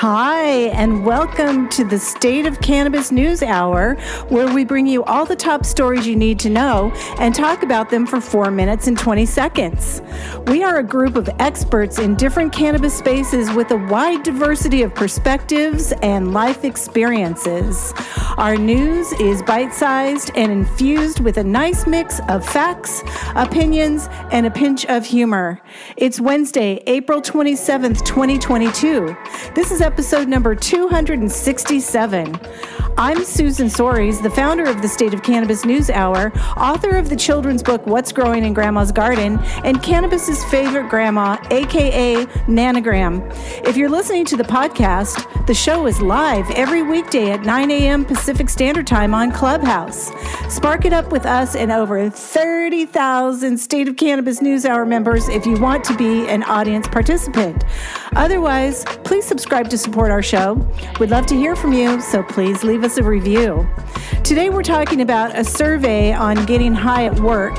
Hi, and welcome to the State of Cannabis News Hour, where we bring you all the top stories you need to know and talk about them for four minutes and 20 seconds. We are a group of experts in different cannabis spaces with a wide diversity of perspectives and life experiences. Our news is bite sized and infused with a nice mix of facts, opinions, and a pinch of humor. It's Wednesday, April 27th, 2022. This is episode number 267. I'm Susan Soares, the founder of the State of Cannabis News Hour, author of the children's book What's Growing in Grandma's Garden, and cannabis's favorite grandma, aka Nanogram. If you're listening to the podcast, the show is live every weekday at 9 a.m. Pacific Standard Time on Clubhouse. Spark it up with us and over 30,000 State of Cannabis News Hour members if you want to be an audience participant. Otherwise, please subscribe to support our show. We'd love to hear from you, so please leave us a review. Today, we're talking about a survey on getting high at work.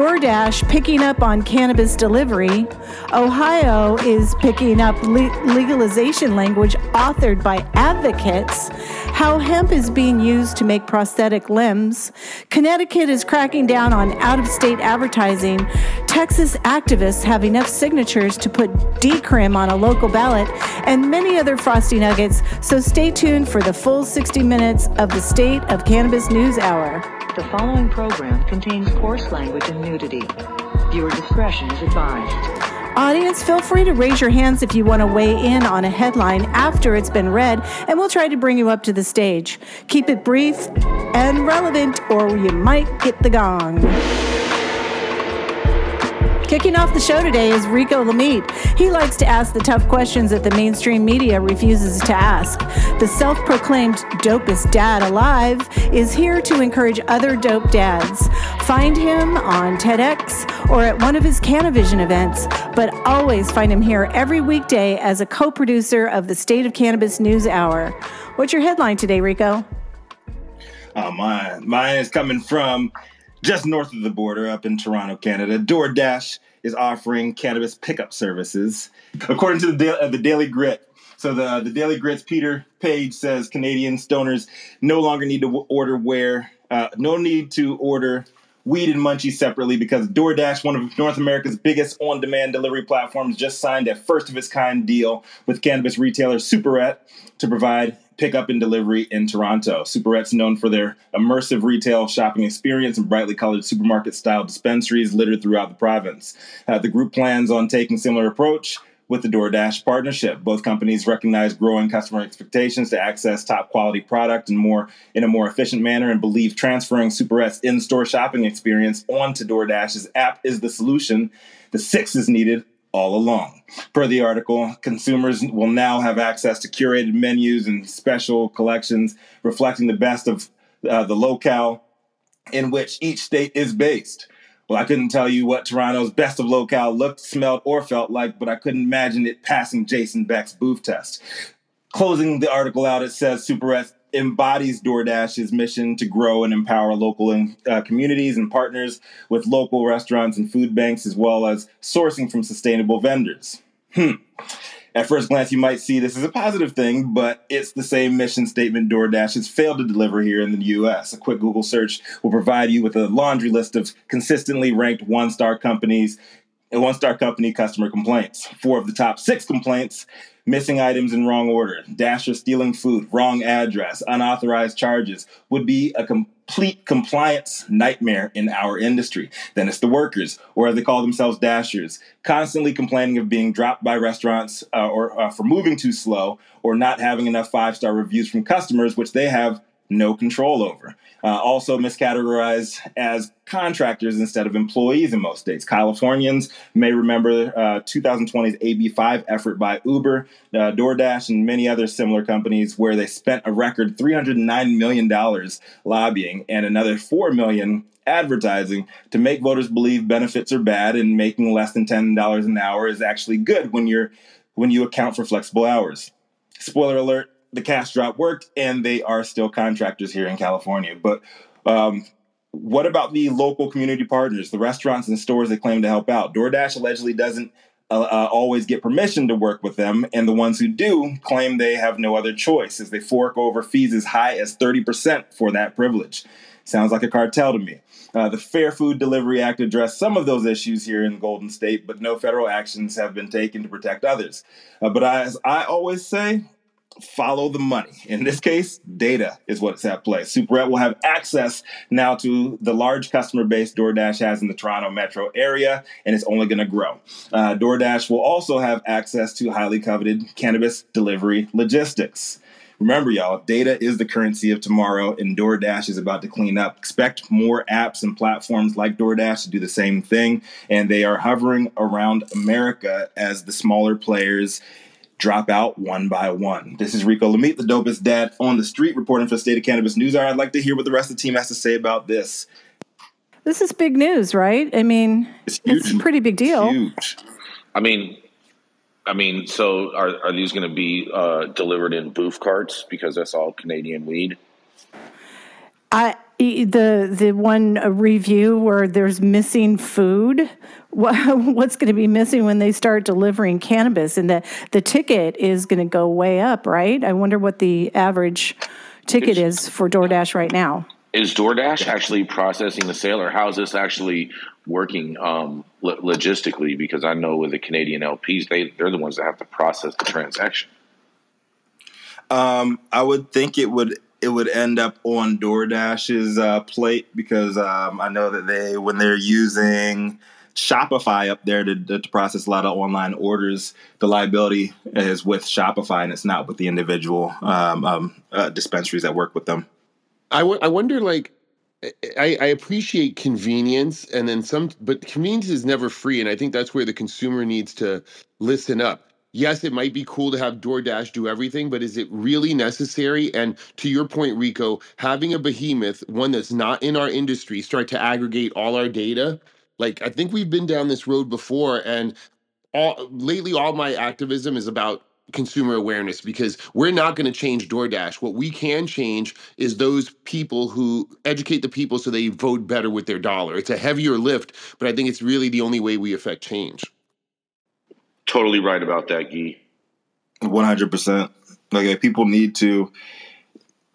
DoorDash picking up on cannabis delivery. Ohio is picking up le- legalization language authored by advocates. How hemp is being used to make prosthetic limbs. Connecticut is cracking down on out of state advertising. Texas activists have enough signatures to put decrim on a local ballot, and many other frosty nuggets. So stay tuned for the full 60 minutes of the State of Cannabis News Hour. The following program contains coarse language and nudity. Viewer discretion is advised. Audience, feel free to raise your hands if you want to weigh in on a headline after it's been read, and we'll try to bring you up to the stage. Keep it brief and relevant, or you might get the gong. Kicking off the show today is Rico Lamitte. He likes to ask the tough questions that the mainstream media refuses to ask. The self proclaimed dopest dad alive is here to encourage other dope dads. Find him on TEDx or at one of his Canavision events, but always find him here every weekday as a co producer of the State of Cannabis News Hour. What's your headline today, Rico? Oh, mine. Mine is coming from just north of the border, up in Toronto, Canada, DoorDash is offering cannabis pickup services. According to the, uh, the Daily Grit, so the, the Daily Grit's Peter Page says Canadian stoners no longer need to order where, uh, no need to order weed and munchies separately because DoorDash, one of North America's biggest on-demand delivery platforms, just signed a first-of-its-kind deal with cannabis retailer Superette to provide pickup and delivery in Toronto. Superette's known for their immersive retail shopping experience and brightly colored supermarket style dispensaries littered throughout the province. Uh, the group plans on taking similar approach with the DoorDash partnership. Both companies recognize growing customer expectations to access top quality product and more in a more efficient manner and believe transferring Superette's in-store shopping experience onto DoorDash's app is the solution. The six is needed all along. Per the article, consumers will now have access to curated menus and special collections reflecting the best of uh, the locale in which each state is based. Well, I couldn't tell you what Toronto's best of locale looked, smelled, or felt like, but I couldn't imagine it passing Jason Beck's booth test. Closing the article out, it says Superette embodies DoorDash's mission to grow and empower local uh, communities and partners with local restaurants and food banks, as well as sourcing from sustainable vendors. Hmm. At first glance, you might see this as a positive thing, but it's the same mission statement DoorDash has failed to deliver here in the US. A quick Google search will provide you with a laundry list of consistently ranked one star companies and one star company customer complaints. Four of the top six complaints missing items in wrong order, dasher stealing food, wrong address, unauthorized charges would be a complete compliance nightmare in our industry. Then it's the workers, or as they call themselves, dashers, constantly complaining of being dropped by restaurants uh, or uh, for moving too slow or not having enough five star reviews from customers, which they have no control over. Uh, also miscategorized as contractors instead of employees in most states. Californians may remember uh, 2020's AB5 effort by Uber, uh, DoorDash, and many other similar companies where they spent a record $309 million lobbying and another 4 million advertising to make voters believe benefits are bad and making less than $10 an hour is actually good when you're when you account for flexible hours. Spoiler alert, the cash drop worked and they are still contractors here in California. But um, what about the local community partners, the restaurants and stores that claim to help out? DoorDash allegedly doesn't uh, uh, always get permission to work with them, and the ones who do claim they have no other choice as they fork over fees as high as 30% for that privilege. Sounds like a cartel to me. Uh, the Fair Food Delivery Act addressed some of those issues here in Golden State, but no federal actions have been taken to protect others. Uh, but as I always say, follow the money. In this case, data is what's at play. Superette will have access now to the large customer base DoorDash has in the Toronto metro area, and it's only going to grow. Uh, DoorDash will also have access to highly coveted cannabis delivery logistics. Remember, y'all, data is the currency of tomorrow, and DoorDash is about to clean up. Expect more apps and platforms like DoorDash to do the same thing, and they are hovering around America as the smaller players drop out one by one. This is Rico Lamitte, the dopest dad on the street, reporting for the State of Cannabis News. I'd like to hear what the rest of the team has to say about this. This is big news, right? I mean, It's it's, a pretty big deal. Huge. I mean, I mean, so are are these going to be uh, delivered in booth carts because that's all Canadian weed? I the the one uh, review where there's missing food. What's going to be missing when they start delivering cannabis, and the the ticket is going to go way up, right? I wonder what the average ticket is for DoorDash right now. Is DoorDash actually processing the sale, or how is this actually working um, lo- logistically? Because I know with the Canadian LPs, they they're the ones that have to process the transaction. Um, I would think it would it would end up on DoorDash's uh, plate because um, I know that they when they're using Shopify up there to, to process a lot of online orders, the liability is with Shopify and it's not with the individual um, um, uh, dispensaries that work with them. I I wonder like I, I appreciate convenience and then some but convenience is never free and I think that's where the consumer needs to listen up. Yes, it might be cool to have DoorDash do everything, but is it really necessary? And to your point, Rico, having a behemoth, one that's not in our industry, start to aggregate all our data. Like I think we've been down this road before, and all lately all my activism is about consumer awareness because we're not going to change DoorDash. What we can change is those people who educate the people so they vote better with their dollar. It's a heavier lift, but I think it's really the only way we affect change. Totally right about that, Guy. One hundred percent. Like people need to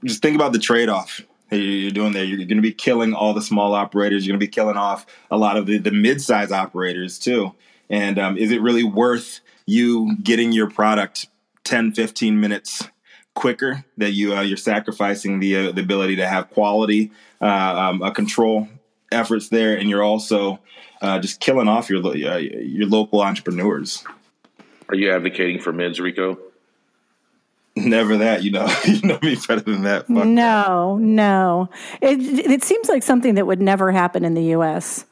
just think about the trade off you're doing there. You're going to be killing all the small operators. You're going to be killing off a lot of the, the mid size operators too. And um, is it really worth you getting your product 10, 15 minutes quicker that you uh, you're sacrificing the uh, the ability to have quality uh, um, uh, control efforts there, and you're also uh, just killing off your uh, your local entrepreneurs. Are you advocating for mids, Rico? Never that, you know. you know me better than that. Fuck. No, no. It it seems like something that would never happen in the U.S.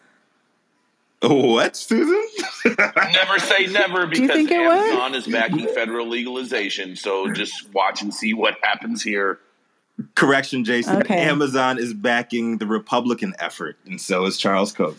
What, Susan? Never say never because think it would? Amazon is backing federal legalization. So just watch and see what happens here. Correction, Jason. Okay. Amazon is backing the Republican effort, and so is Charles Koch.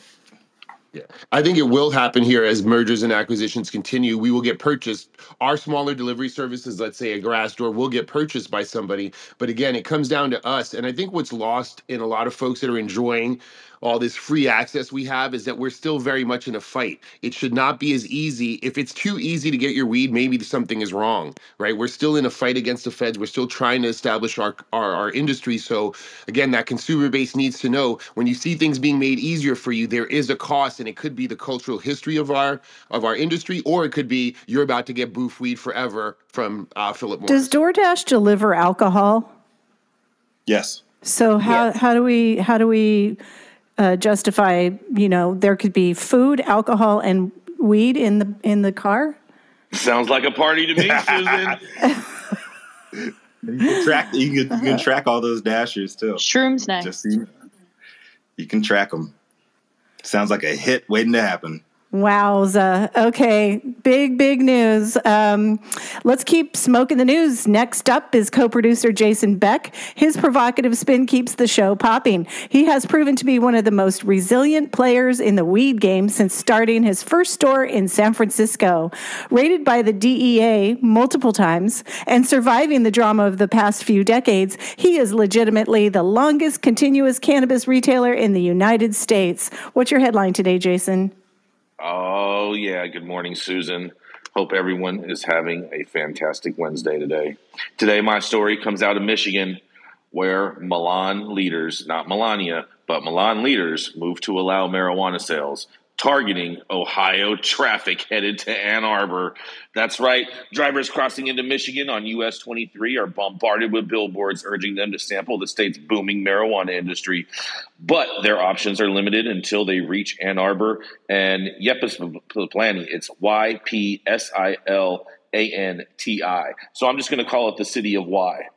Yeah. I think it will happen here as mergers and acquisitions continue. We will get purchased. Our smaller delivery services, let's say a grass door, will get purchased by somebody. But again, it comes down to us. And I think what's lost in a lot of folks that are enjoying all this free access we have is that we're still very much in a fight. It should not be as easy. If it's too easy to get your weed, maybe something is wrong, right? We're still in a fight against the feds. We're still trying to establish our, our, our industry. So again, that consumer base needs to know when you see things being made easier for you, there is a cost, and it could be the cultural history of our of our industry, or it could be you're about to get boof weed forever from uh, Philip Morris. Does DoorDash deliver alcohol? Yes. So how how do we how do we uh, justify? You know, there could be food, alcohol, and weed in the in the car. Sounds like a party to me, Susan. You can track. You can, you can track all those dashers too. Shrooms next. Just so you, you can track them. Sounds like a hit waiting to happen. Wowza. Okay, big, big news. Um, let's keep smoking the news. Next up is co producer Jason Beck. His provocative spin keeps the show popping. He has proven to be one of the most resilient players in the weed game since starting his first store in San Francisco. Rated by the DEA multiple times and surviving the drama of the past few decades, he is legitimately the longest continuous cannabis retailer in the United States. What's your headline today, Jason? Oh, yeah. Good morning, Susan. Hope everyone is having a fantastic Wednesday today. Today, my story comes out of Michigan, where Milan leaders, not Melania, but Milan leaders, moved to allow marijuana sales targeting Ohio traffic headed to Ann Arbor. That's right. Drivers crossing into Michigan on US 23 are bombarded with billboards urging them to sample the state's booming marijuana industry. But their options are limited until they reach Ann Arbor and Ypsilanti. It's Y P S I L A N T I. So I'm just going to call it the city of Y.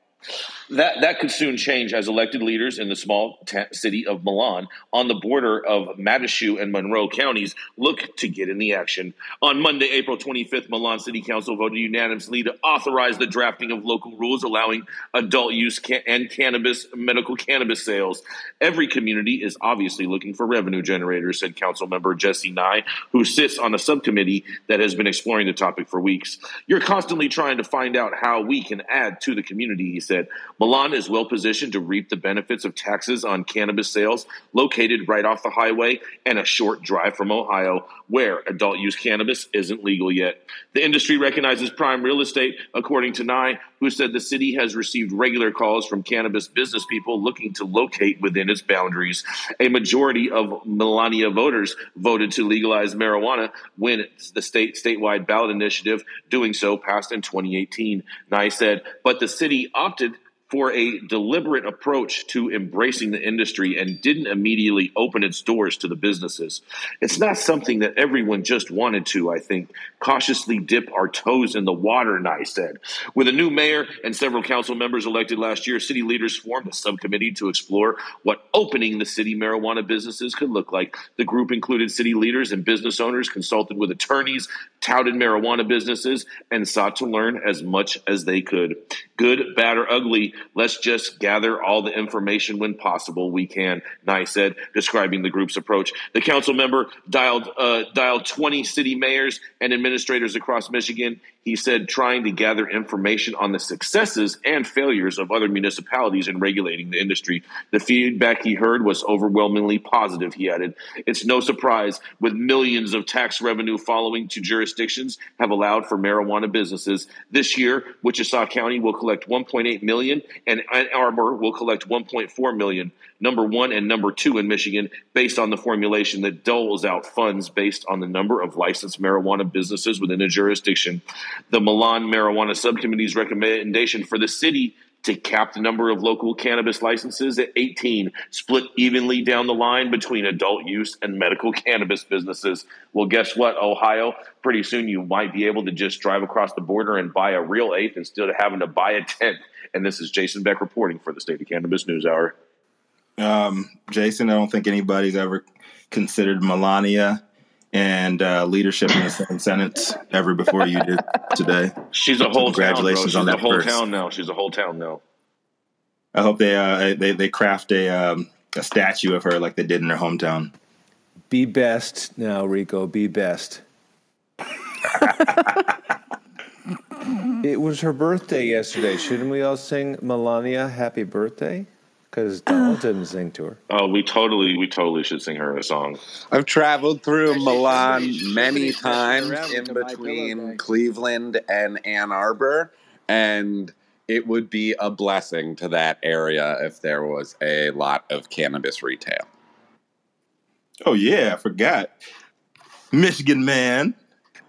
That that could soon change as elected leaders in the small t- city of Milan, on the border of Washtenaw and Monroe counties, look to get in the action. On Monday, April 25th, Milan City Council voted unanimously to authorize the drafting of local rules allowing adult use ca- and cannabis medical cannabis sales. Every community is obviously looking for revenue generators," said Council Member Jesse Nye, who sits on a subcommittee that has been exploring the topic for weeks. You're constantly trying to find out how we can add to the community, he said. Milan is well positioned to reap the benefits of taxes on cannabis sales, located right off the highway and a short drive from Ohio, where adult use cannabis isn't legal yet. The industry recognizes prime real estate, according to Nye, who said the city has received regular calls from cannabis business people looking to locate within its boundaries. A majority of Melania voters voted to legalize marijuana when the state statewide ballot initiative doing so passed in 2018. Nye said, but the city opted for a deliberate approach to embracing the industry and didn't immediately open its doors to the businesses. It's not something that everyone just wanted to, I think, cautiously dip our toes in the water, Nye said. With a new mayor and several council members elected last year, city leaders formed a subcommittee to explore what opening the city marijuana businesses could look like. The group included city leaders and business owners, consulted with attorneys, touted marijuana businesses, and sought to learn as much as they could. Good, bad, or ugly, let's just gather all the information when possible we can, Nye said, describing the group's approach. The council member dialed, uh, dialed 20 city mayors and administrators across Michigan. He said trying to gather information on the successes and failures of other municipalities in regulating the industry. The feedback he heard was overwhelmingly positive, he added. It's no surprise, with millions of tax revenue following to jurisdictions have allowed for marijuana businesses. This year, Washtenaw County will collect 1.8 million and Ann Arbor will collect 1.4 million. Number one and number two in Michigan, based on the formulation that doles out funds based on the number of licensed marijuana businesses within a jurisdiction. The Milan Marijuana Subcommittee's recommendation for the city to cap the number of local cannabis licenses at 18, split evenly down the line between adult use and medical cannabis businesses. Well, guess what, Ohio? Pretty soon you might be able to just drive across the border and buy a real eighth instead of having to buy a tenth. And this is Jason Beck reporting for the State of Cannabis News Hour. Um, Jason, I don't think anybody's ever considered Melania and uh, leadership in the same sentence ever before you did today. She's a whole Congratulations town, bro. on She's that a whole first. town now. She's a whole town now. I hope they uh, they they craft a um, a statue of her like they did in her hometown. Be best now, Rico. Be best. it was her birthday yesterday. Shouldn't we all sing Melania happy birthday? Because Donald didn't sing to her. Oh, we totally, we totally should sing her a song. I've traveled through Milan many somebody passed it times in to my pillow between. Cleveland and Ann Arbor, and it would be a blessing to that area if there was a lot of cannabis retail. Oh yeah, I forgot. Michigan man.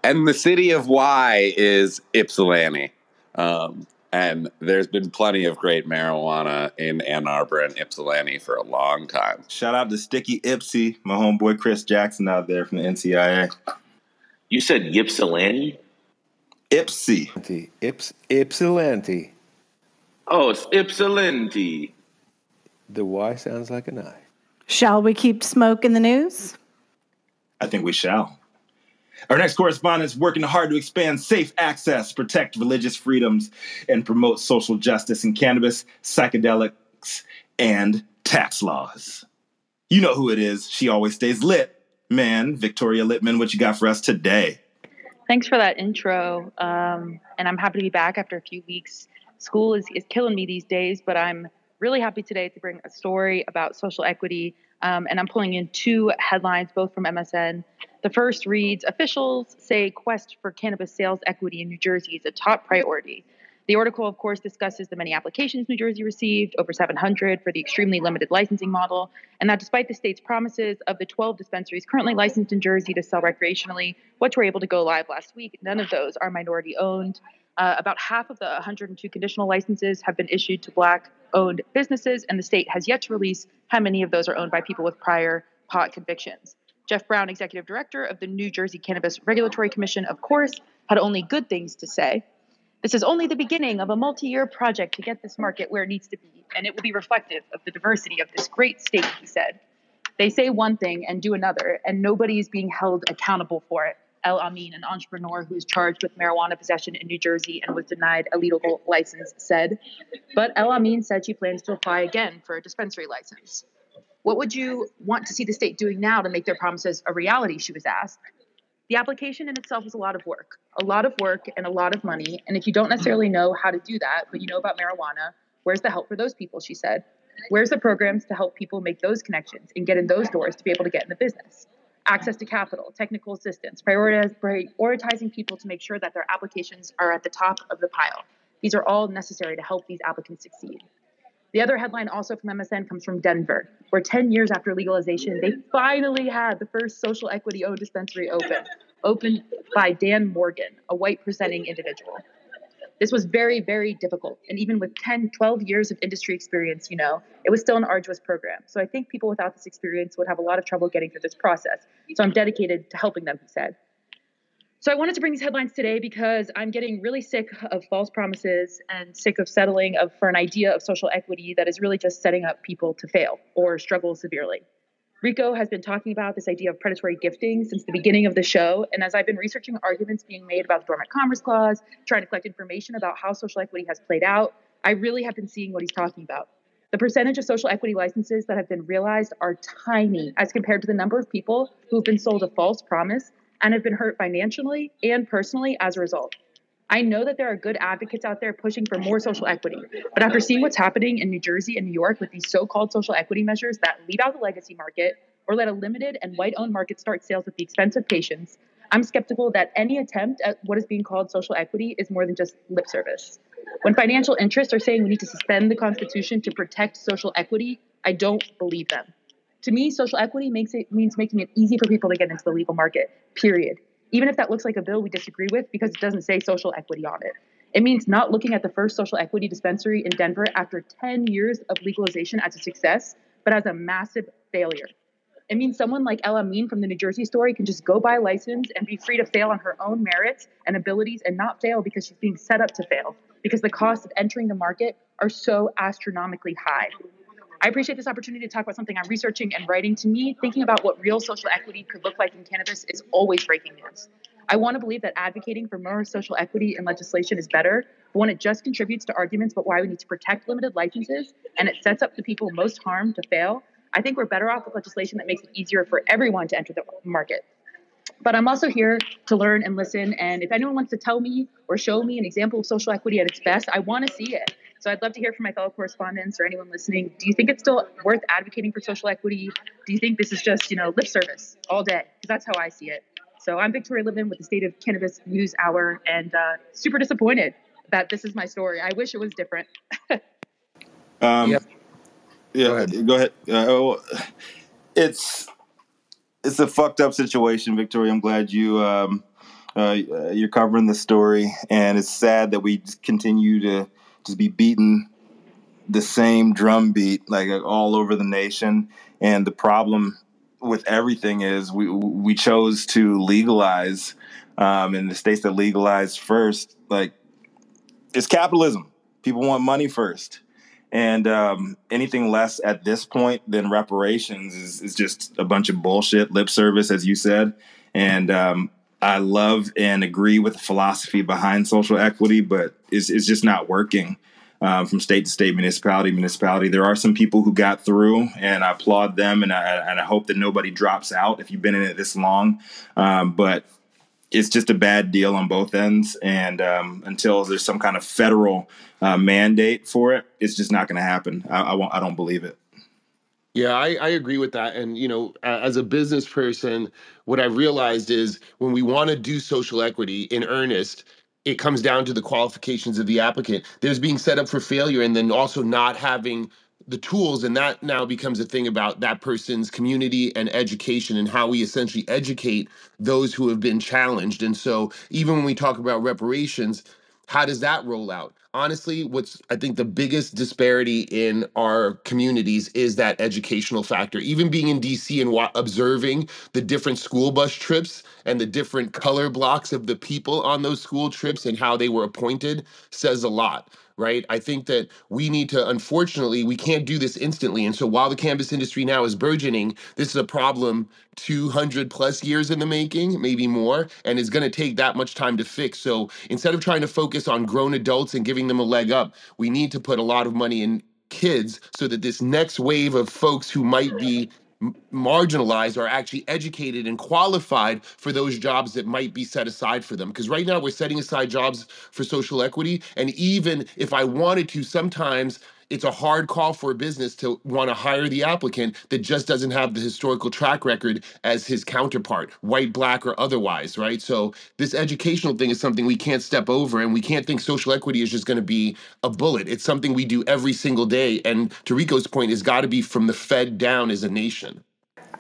And the city of Y is Ypsilanti. Um, and there's been plenty of great marijuana in Ann Arbor and Ypsilanti for a long time. Shout out to Sticky Ipsy, my homeboy Chris Jackson out there from the NCIA. You said Ypsilanti? Ipsy. Ypsilanti. Yps, Ypsilanti. Oh, it's Ypsilanti. The Y sounds like an I. Shall we keep smoke in the news? I think we shall. Our next correspondent is working hard to expand safe access, protect religious freedoms, and promote social justice in cannabis, psychedelics, and tax laws. You know who it is. She always stays lit. Man, Victoria Litman, what you got for us today? Thanks for that intro. Um, and I'm happy to be back after a few weeks. School is, is killing me these days, but I'm really happy today to bring a story about social equity. Um, and I'm pulling in two headlines, both from MSN. The first reads Officials say quest for cannabis sales equity in New Jersey is a top priority. The article, of course, discusses the many applications New Jersey received, over 700 for the extremely limited licensing model, and that despite the state's promises of the 12 dispensaries currently licensed in Jersey to sell recreationally, which were able to go live last week, none of those are minority owned. Uh, about half of the 102 conditional licenses have been issued to black owned businesses, and the state has yet to release how many of those are owned by people with prior pot convictions. Jeff Brown, executive director of the New Jersey Cannabis Regulatory Commission, of course, had only good things to say. This is only the beginning of a multi year project to get this market where it needs to be, and it will be reflective of the diversity of this great state, he said. They say one thing and do another, and nobody is being held accountable for it. El Amin, an entrepreneur who is charged with marijuana possession in New Jersey and was denied a legal license, said. But El Amin said she plans to apply again for a dispensary license. What would you want to see the state doing now to make their promises a reality? She was asked. The application in itself is a lot of work, a lot of work and a lot of money. And if you don't necessarily know how to do that, but you know about marijuana, where's the help for those people? She said. Where's the programs to help people make those connections and get in those doors to be able to get in the business? Access to capital, technical assistance, prioritizing people to make sure that their applications are at the top of the pile. These are all necessary to help these applicants succeed. The other headline, also from MSN, comes from Denver, where 10 years after legalization, they finally had the first social equity owned dispensary open, opened by Dan Morgan, a white presenting individual. This was very, very difficult. And even with 10, 12 years of industry experience, you know, it was still an arduous program. So I think people without this experience would have a lot of trouble getting through this process. So I'm dedicated to helping them, he said. So I wanted to bring these headlines today because I'm getting really sick of false promises and sick of settling of, for an idea of social equity that is really just setting up people to fail or struggle severely. Rico has been talking about this idea of predatory gifting since the beginning of the show. And as I've been researching arguments being made about the Dormant Commerce Clause, trying to collect information about how social equity has played out, I really have been seeing what he's talking about. The percentage of social equity licenses that have been realized are tiny as compared to the number of people who have been sold a false promise and have been hurt financially and personally as a result. I know that there are good advocates out there pushing for more social equity, but after seeing what's happening in New Jersey and New York with these so called social equity measures that leave out the legacy market or let a limited and white owned market start sales at the expense of patients, I'm skeptical that any attempt at what is being called social equity is more than just lip service. When financial interests are saying we need to suspend the Constitution to protect social equity, I don't believe them. To me, social equity makes it means making it easy for people to get into the legal market. Period even if that looks like a bill we disagree with because it doesn't say social equity on it. It means not looking at the first social equity dispensary in Denver after 10 years of legalization as a success, but as a massive failure. It means someone like Ella Amin from the New Jersey story can just go buy a license and be free to fail on her own merits and abilities and not fail because she's being set up to fail because the costs of entering the market are so astronomically high. I appreciate this opportunity to talk about something I'm researching and writing. To me, thinking about what real social equity could look like in cannabis is always breaking news. I want to believe that advocating for more social equity in legislation is better, but when it just contributes to arguments about why we need to protect limited licenses and it sets up the people most harmed to fail, I think we're better off with legislation that makes it easier for everyone to enter the market. But I'm also here to learn and listen. And if anyone wants to tell me or show me an example of social equity at its best, I want to see it. So I'd love to hear from my fellow correspondents or anyone listening. Do you think it's still worth advocating for social equity? Do you think this is just, you know, lip service all day? Because that's how I see it. So I'm Victoria Litman with the State of Cannabis News Hour and uh, super disappointed that this is my story. I wish it was different. um, yep. Yeah, go ahead. Go ahead. Uh, oh, it's it's a fucked up situation, Victoria. I'm glad you um, uh, you're covering the story, and it's sad that we continue to just be beating the same drum beat like all over the nation. And the problem with everything is we we chose to legalize um, in the states that legalized first. Like it's capitalism. People want money first. And um, anything less at this point than reparations is, is just a bunch of bullshit, lip service, as you said. And um, I love and agree with the philosophy behind social equity, but it's, it's just not working um, from state to state, municipality to municipality. There are some people who got through, and I applaud them, and I, and I hope that nobody drops out if you've been in it this long. Um, but it's just a bad deal on both ends, and um, until there's some kind of federal uh, mandate for it, it's just not going to happen. I, I, won't, I don't believe it. Yeah, I, I agree with that. And, you know, as a business person, what I realized is when we want to do social equity in earnest, it comes down to the qualifications of the applicant. There's being set up for failure and then also not having the tools and that now becomes a thing about that person's community and education and how we essentially educate those who have been challenged and so even when we talk about reparations how does that roll out honestly what's i think the biggest disparity in our communities is that educational factor. Even being in dc and wa- observing the different school bus trips and the different color blocks of the people on those school trips and how they were appointed says a lot right? I think that we need to unfortunately we can't do this instantly. And so while the cannabis industry now is burgeoning this is a problem 200 plus years in the making maybe more and it's going to take that much time to fix. So instead of trying to focus on grown adults and giving them a leg up. We need to put a lot of money in kids so that this next wave of folks who might be marginalized are actually educated and qualified for those jobs that might be set aside for them. Because right now we're setting aside jobs for social equity and even if i wanted to sometimes it's a hard call for a business to want to hire the applicant that just doesn't have the historical track record as his counterpart, white, black, or otherwise, right? So this educational thing is something we can't step over, and we can't think social equity is just going to be a bullet. It's something we do every single day. And to Rico's point, has got to be from the Fed down as a nation.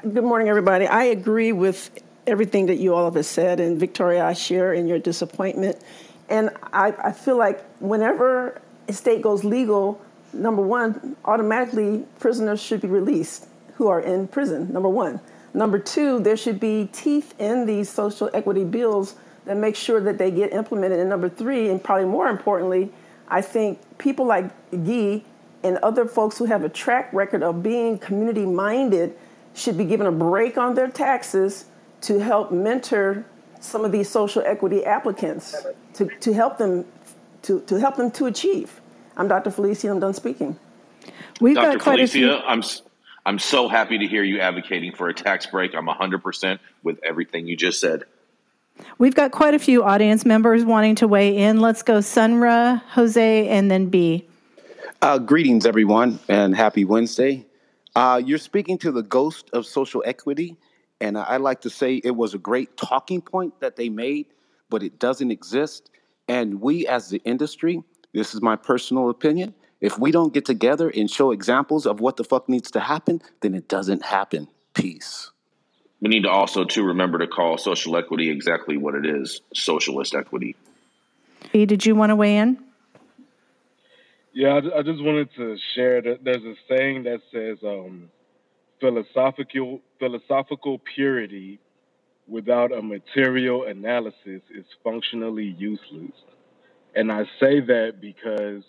Good morning, everybody. I agree with everything that you all have said, and Victoria, I share in your disappointment. And I, I feel like whenever a state goes legal, number one, automatically prisoners should be released who are in prison, number one. Number two, there should be teeth in these social equity bills that make sure that they get implemented. And number three, and probably more importantly, I think people like Guy and other folks who have a track record of being community minded should be given a break on their taxes to help mentor some of these social equity applicants to, to help them to, to help them to achieve. I'm Dr. Felicia. I'm done speaking. We've Dr. got quite a few. Felicia, I'm s- I'm so happy to hear you advocating for a tax break. I'm 100% with everything you just said. We've got quite a few audience members wanting to weigh in. Let's go Sunra, Jose, and then B. Uh, greetings, everyone, and happy Wednesday. Uh, you're speaking to the ghost of social equity, and I like to say it was a great talking point that they made, but it doesn't exist. And we, as the industry, this is my personal opinion, if we don't get together and show examples of what the fuck needs to happen, then it doesn't happen. Peace. We need to also to remember to call social equity exactly what it is, socialist equity. B, did you want to weigh in? Yeah, I, I just wanted to share that there's a saying that says um, philosophical philosophical purity without a material analysis is functionally useless. And I say that because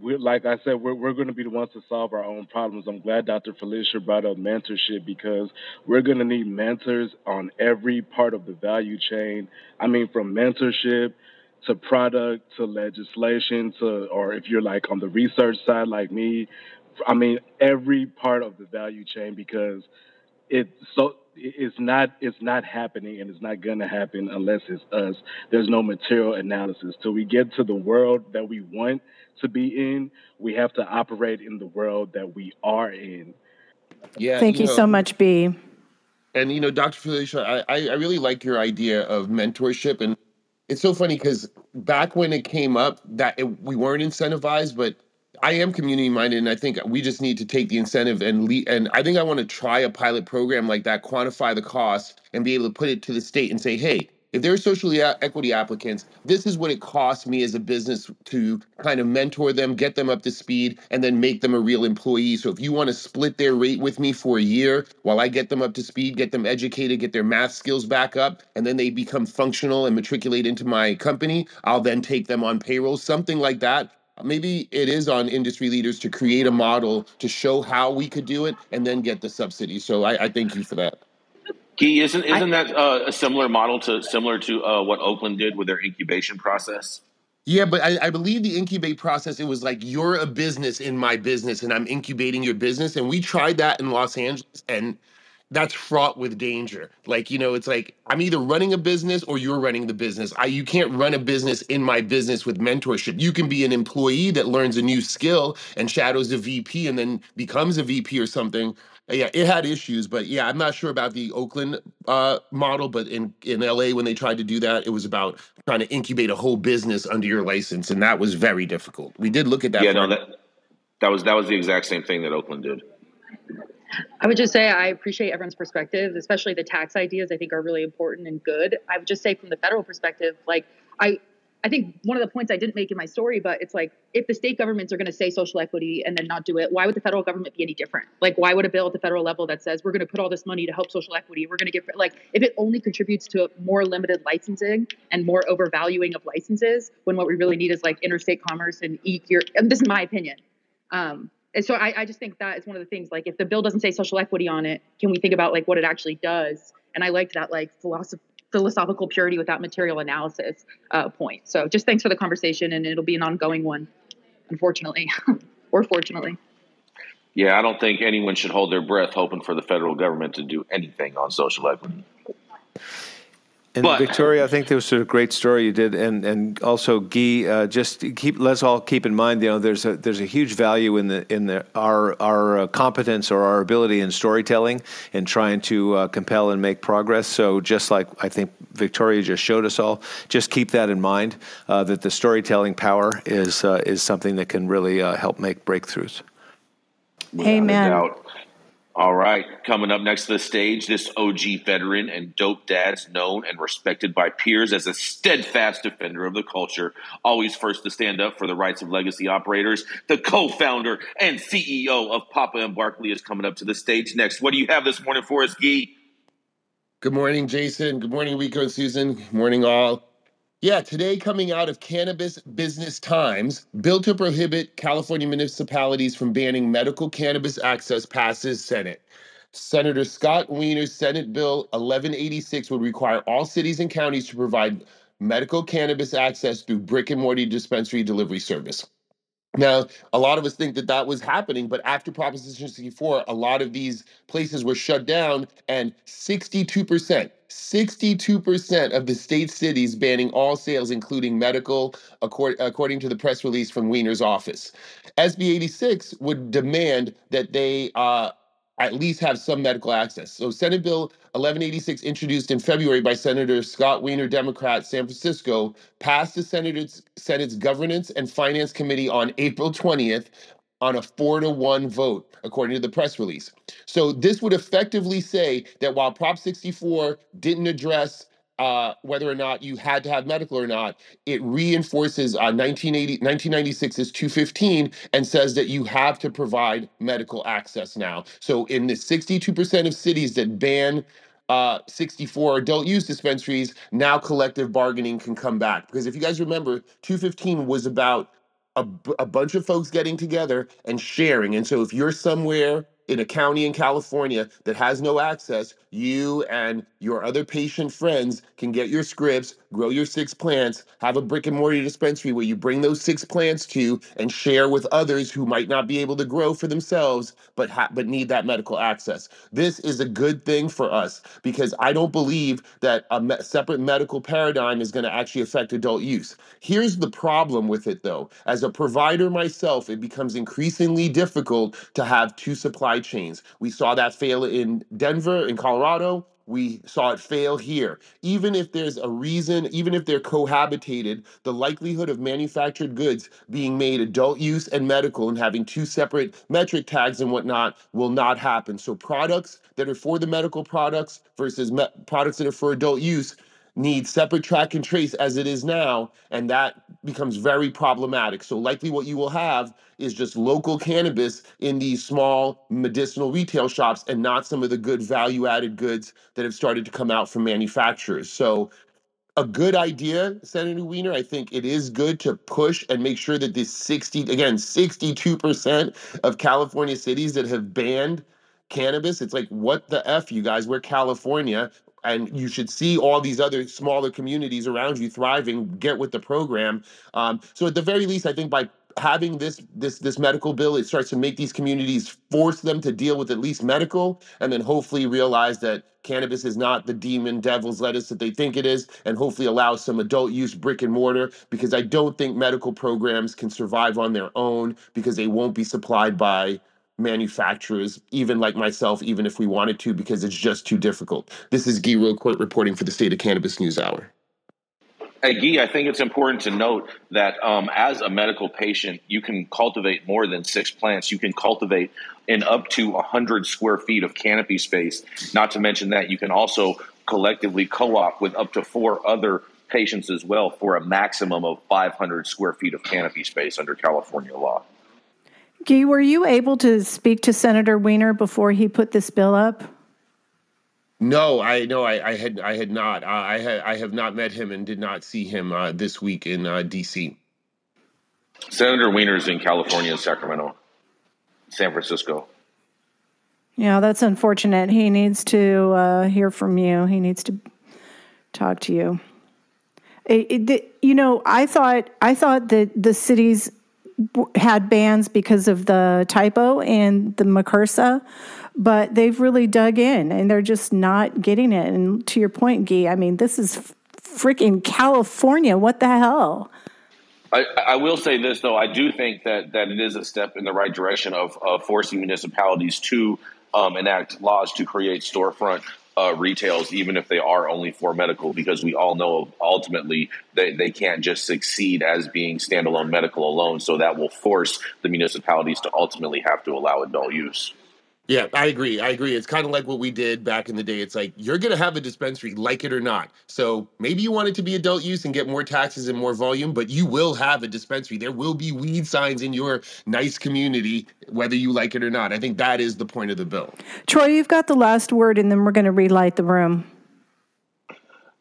we're like I said, we're we're going to be the ones to solve our own problems. I'm glad Dr. Felicia brought up mentorship because we're going to need mentors on every part of the value chain. I mean, from mentorship to product to legislation to, or if you're like on the research side like me, I mean, every part of the value chain because it's so it's not it's not happening and it's not gonna happen unless it's us. There's no material analysis. Till we get to the world that we want to be in, we have to operate in the world that we are in. Yeah, Thank you know, so much, B. And you know, Dr. Felicia, I, I I really like your idea of mentorship, and it's so funny because back when it came up, that it, we weren't incentivized, but I am community minded, and I think we just need to take the incentive and lead. And I think I want to try a pilot program like that, quantify the cost, and be able to put it to the state and say, hey. If there are social equity applicants, this is what it costs me as a business to kind of mentor them, get them up to speed, and then make them a real employee. So if you want to split their rate with me for a year while I get them up to speed, get them educated, get their math skills back up, and then they become functional and matriculate into my company, I'll then take them on payroll, something like that. Maybe it is on industry leaders to create a model to show how we could do it and then get the subsidy. So I, I thank you for that. Key, isn't isn't that uh, a similar model to similar to uh, what Oakland did with their incubation process? Yeah, but I, I believe the incubate process, it was like you're a business in my business and I'm incubating your business. And we tried that in Los Angeles and that's fraught with danger. Like, you know, it's like I'm either running a business or you're running the business. I you can't run a business in my business with mentorship. You can be an employee that learns a new skill and shadows a VP and then becomes a VP or something. Yeah, it had issues, but yeah, I'm not sure about the Oakland uh, model, but in in LA when they tried to do that, it was about trying to incubate a whole business under your license, and that was very difficult. We did look at that. Yeah, no, that that was that was the exact same thing that Oakland did. I would just say I appreciate everyone's perspective, especially the tax ideas I think are really important and good. I would just say from the federal perspective, like I I think one of the points I didn't make in my story, but it's like if the state governments are going to say social equity and then not do it, why would the federal government be any different? Like why would a bill at the federal level that says we're going to put all this money to help social equity, we're going to give like if it only contributes to more limited licensing and more overvaluing of licenses when what we really need is like interstate commerce and your and this is my opinion. Um, and so I, I just think that is one of the things. Like, if the bill doesn't say social equity on it, can we think about like what it actually does? And I liked that like philosoph- philosophical purity without material analysis uh, point. So just thanks for the conversation, and it'll be an ongoing one, unfortunately, or fortunately. Yeah, I don't think anyone should hold their breath hoping for the federal government to do anything on social equity. And But- Victoria, I think that was a great story you did, and and also Guy, uh, just keep let's all keep in mind, you know, there's a there's a huge value in the in the our our uh, competence or our ability in storytelling and trying to uh, compel and make progress. So just like I think Victoria just showed us all, just keep that in mind uh, that the storytelling power is uh, is something that can really uh, help make breakthroughs. Without a Amen. All right, coming up next to the stage, this OG veteran and dope dad's known and respected by peers as a steadfast defender of the culture, always first to stand up for the rights of legacy operators. The co-founder and CEO of Papa and Barkley is coming up to the stage next. What do you have this morning for us, Gee? Good morning, Jason. Good morning, Rico and Susan. Good morning, all. Yeah, today coming out of Cannabis Business Times, bill to prohibit California municipalities from banning medical cannabis access passes Senate. Senator Scott Wiener's Senate Bill 1186 would require all cities and counties to provide medical cannabis access through brick and mortar dispensary delivery service. Now, a lot of us think that that was happening, but after Proposition 64, a lot of these places were shut down, and 62%, 62% of the state cities banning all sales, including medical, accord, according to the press release from Wiener's office. SB 86 would demand that they uh, at least have some medical access. So, Senate Bill 1186, introduced in February by Senator Scott Wiener, Democrat, San Francisco, passed the Senate's, Senate's Governance and Finance Committee on April 20th on a four to one vote, according to the press release. So, this would effectively say that while Prop 64 didn't address uh, whether or not you had to have medical or not, it reinforces uh, 1980, 1996's 215 and says that you have to provide medical access now. So in the 62% of cities that ban uh, 64 adult use dispensaries, now collective bargaining can come back. Because if you guys remember, 215 was about a, b- a bunch of folks getting together and sharing. And so if you're somewhere in a county in California that has no access, you and your other patient friends can get your scripts, grow your six plants, have a brick and mortar dispensary where you bring those six plants to and share with others who might not be able to grow for themselves but ha- but need that medical access. This is a good thing for us because I don't believe that a me- separate medical paradigm is going to actually affect adult use. Here's the problem with it though. As a provider myself, it becomes increasingly difficult to have two supply chains. We saw that fail in Denver, in Colorado. We saw it fail here. Even if there's a reason, even if they're cohabitated, the likelihood of manufactured goods being made adult use and medical and having two separate metric tags and whatnot will not happen. So, products that are for the medical products versus me- products that are for adult use need separate track and trace as it is now, and that becomes very problematic. So, likely what you will have is just local cannabis in these small medicinal retail shops and not some of the good value added goods that have started to come out from manufacturers. So, a good idea, Senator Wiener. I think it is good to push and make sure that this 60, again, 62% of California cities that have banned cannabis, it's like, what the F, you guys? We're California. And you should see all these other smaller communities around you thriving. Get with the program. Um, so at the very least, I think by having this this this medical bill, it starts to make these communities force them to deal with at least medical, and then hopefully realize that cannabis is not the demon devil's lettuce that they think it is, and hopefully allow some adult use brick and mortar. Because I don't think medical programs can survive on their own because they won't be supplied by manufacturers, even like myself, even if we wanted to, because it's just too difficult. This is Guy Rocourt reporting for the State of Cannabis News Hour. Hey, Guy, I think it's important to note that um, as a medical patient, you can cultivate more than six plants. You can cultivate in up to 100 square feet of canopy space. Not to mention that you can also collectively co op with up to four other patients as well for a maximum of 500 square feet of canopy space under California law. Guy, were you able to speak to Senator Wiener before he put this bill up? No, I no, I, I had I had not. Uh, I had I have not met him and did not see him uh, this week in uh, D.C. Senator Wiener's in California, Sacramento, San Francisco. Yeah, that's unfortunate. He needs to uh, hear from you. He needs to talk to you. It, it, you know, I thought I thought that the cities had bans because of the typo and the MRCRSA, but they've really dug in and they're just not getting it. And to your point, Guy, I mean, this is freaking California. What the hell? I, I, will say this though, I do think that that it is a step in the right direction of, of forcing municipalities to um, enact laws to create storefront uh, retails, even if they are only for medical, because we all know ultimately they, they can't just succeed as being standalone medical alone. So that will force the municipalities to ultimately have to allow adult use. Yeah, I agree. I agree. It's kind of like what we did back in the day. It's like you're going to have a dispensary, like it or not. So maybe you want it to be adult use and get more taxes and more volume, but you will have a dispensary. There will be weed signs in your nice community, whether you like it or not. I think that is the point of the bill. Troy, you've got the last word, and then we're going to relight the room.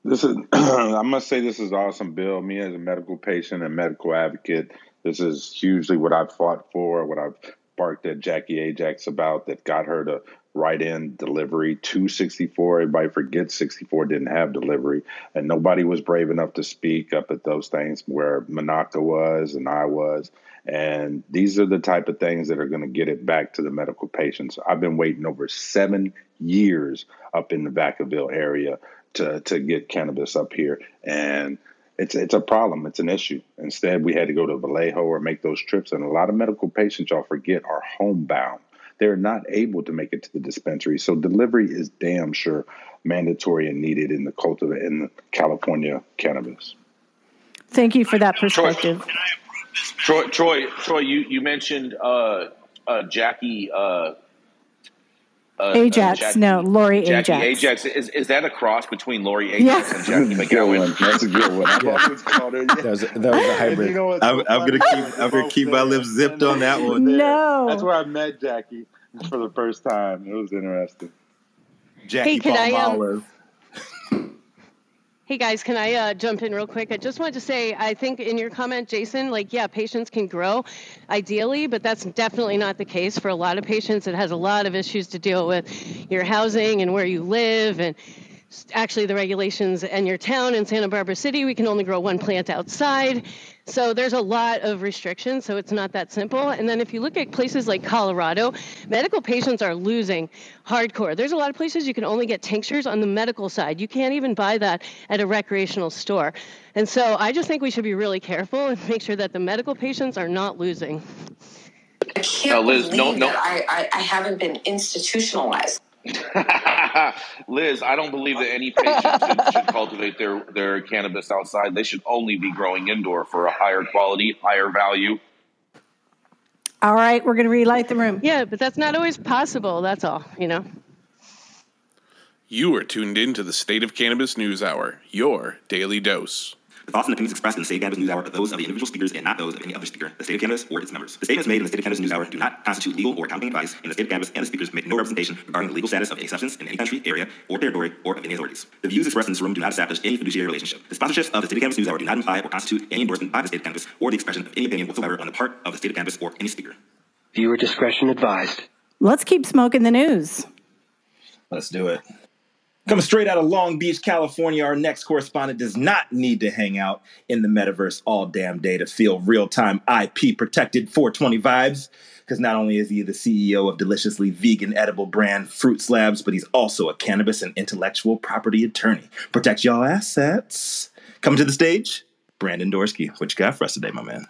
This is, I must say, this is awesome bill. Me as a medical patient and medical advocate, this is hugely what I've fought for, what I've barked at Jackie Ajax about that got her to write in delivery to 64. Everybody forgets 64 didn't have delivery, and nobody was brave enough to speak up at those things where Monaca was and I was. And these are the type of things that are going to get it back to the medical patients. I've been waiting over seven years up in the Vacaville area to to get cannabis up here, and it's it's a problem. It's an issue. Instead, we had to go to Vallejo or make those trips. And a lot of medical patients, y'all forget, are homebound. They're not able to make it to the dispensary. So delivery is damn sure mandatory and needed in the cultivate in the California cannabis. Thank you for that perspective. Troy, Troy, Troy, you you mentioned uh, uh, Jackie. Uh, uh, Ajax, Jackie, no, Lori Jackie Ajax. Ajax. Is, is that a cross between Lori Ajax and Jackie McGowan? That's a good one. I've always called her. That was, that was a hybrid. You know I'm, I'm gonna keep I'm gonna keep my lips zipped on that one. No, that's where I met Jackie for the first time. It was interesting. Jackie Hey, can I, um, Palmolive. Hey guys, can I uh, jump in real quick? I just wanted to say, I think in your comment, Jason, like, yeah, patients can grow ideally, but that's definitely not the case for a lot of patients. It has a lot of issues to deal with your housing and where you live and actually the regulations and your town in Santa Barbara City, we can only grow one plant outside. So there's a lot of restrictions, so it's not that simple. And then if you look at places like Colorado, medical patients are losing hardcore. There's a lot of places you can only get tinctures on the medical side. You can't even buy that at a recreational store. And so I just think we should be really careful and make sure that the medical patients are not losing. I can't Uh, Liz, believe no- no- that I, I, I haven't been institutionalized. Liz, I don't believe that any patient should, should cultivate their, their cannabis outside. They should only be growing indoor for a higher quality, higher value. All right, we're going to relight the room. Yeah, but that's not always possible. That's all, you know. You are tuned in to the State of Cannabis News Hour, your daily dose. The thoughts and opinions expressed in the State of Cannabis News Hour are those of the individual speakers and not those of any other speaker, the State of Cannabis, or its members. The statements made in the State of Cannabis News Hour do not constitute legal or accounting advice, and the State of Cannabis and the speakers make no representation regarding the legal status of any substance in any country, area, or territory, or of any authorities. The views expressed in this room do not establish any fiduciary relationship. The sponsorships of the State of Cannabis News Hour do not imply or constitute any endorsement by the State of Cannabis or the expression of any opinion whatsoever on the part of the State of Cannabis or any speaker. Viewer discretion advised. Let's keep smoking the news. Let's do it. Coming straight out of Long Beach, California, our next correspondent does not need to hang out in the metaverse all damn day to feel real time IP protected 420 vibes. Because not only is he the CEO of deliciously vegan edible brand Fruit Slabs, but he's also a cannabis and intellectual property attorney. Protect y'all assets. Coming to the stage, Brandon Dorsky. What you got for us today, my man?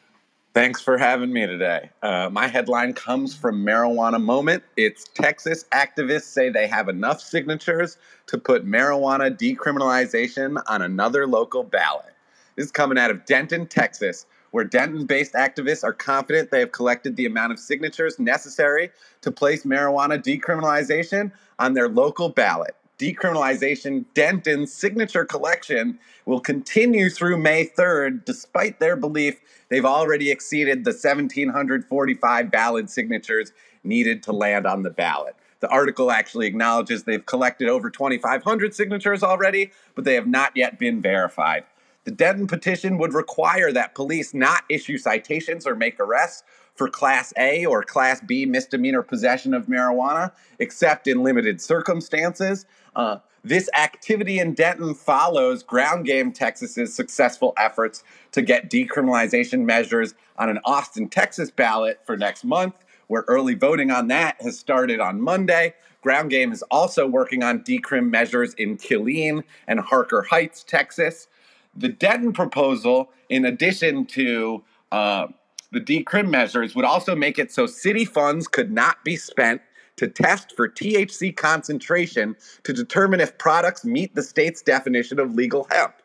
Thanks for having me today. Uh, my headline comes from Marijuana Moment. It's Texas activists say they have enough signatures to put marijuana decriminalization on another local ballot. This is coming out of Denton, Texas, where Denton based activists are confident they have collected the amount of signatures necessary to place marijuana decriminalization on their local ballot. Decriminalization Denton's signature collection will continue through May 3rd, despite their belief they've already exceeded the 1,745 valid signatures needed to land on the ballot. The article actually acknowledges they've collected over 2,500 signatures already, but they have not yet been verified. The Denton petition would require that police not issue citations or make arrests for Class A or Class B misdemeanor possession of marijuana, except in limited circumstances. Uh, this activity in Denton follows Ground Game Texas's successful efforts to get decriminalization measures on an Austin, Texas ballot for next month, where early voting on that has started on Monday. Ground Game is also working on decrim measures in Killeen and Harker Heights, Texas. The Denton proposal, in addition to uh, the decrim measures, would also make it so city funds could not be spent to test for THC concentration to determine if products meet the state's definition of legal hemp.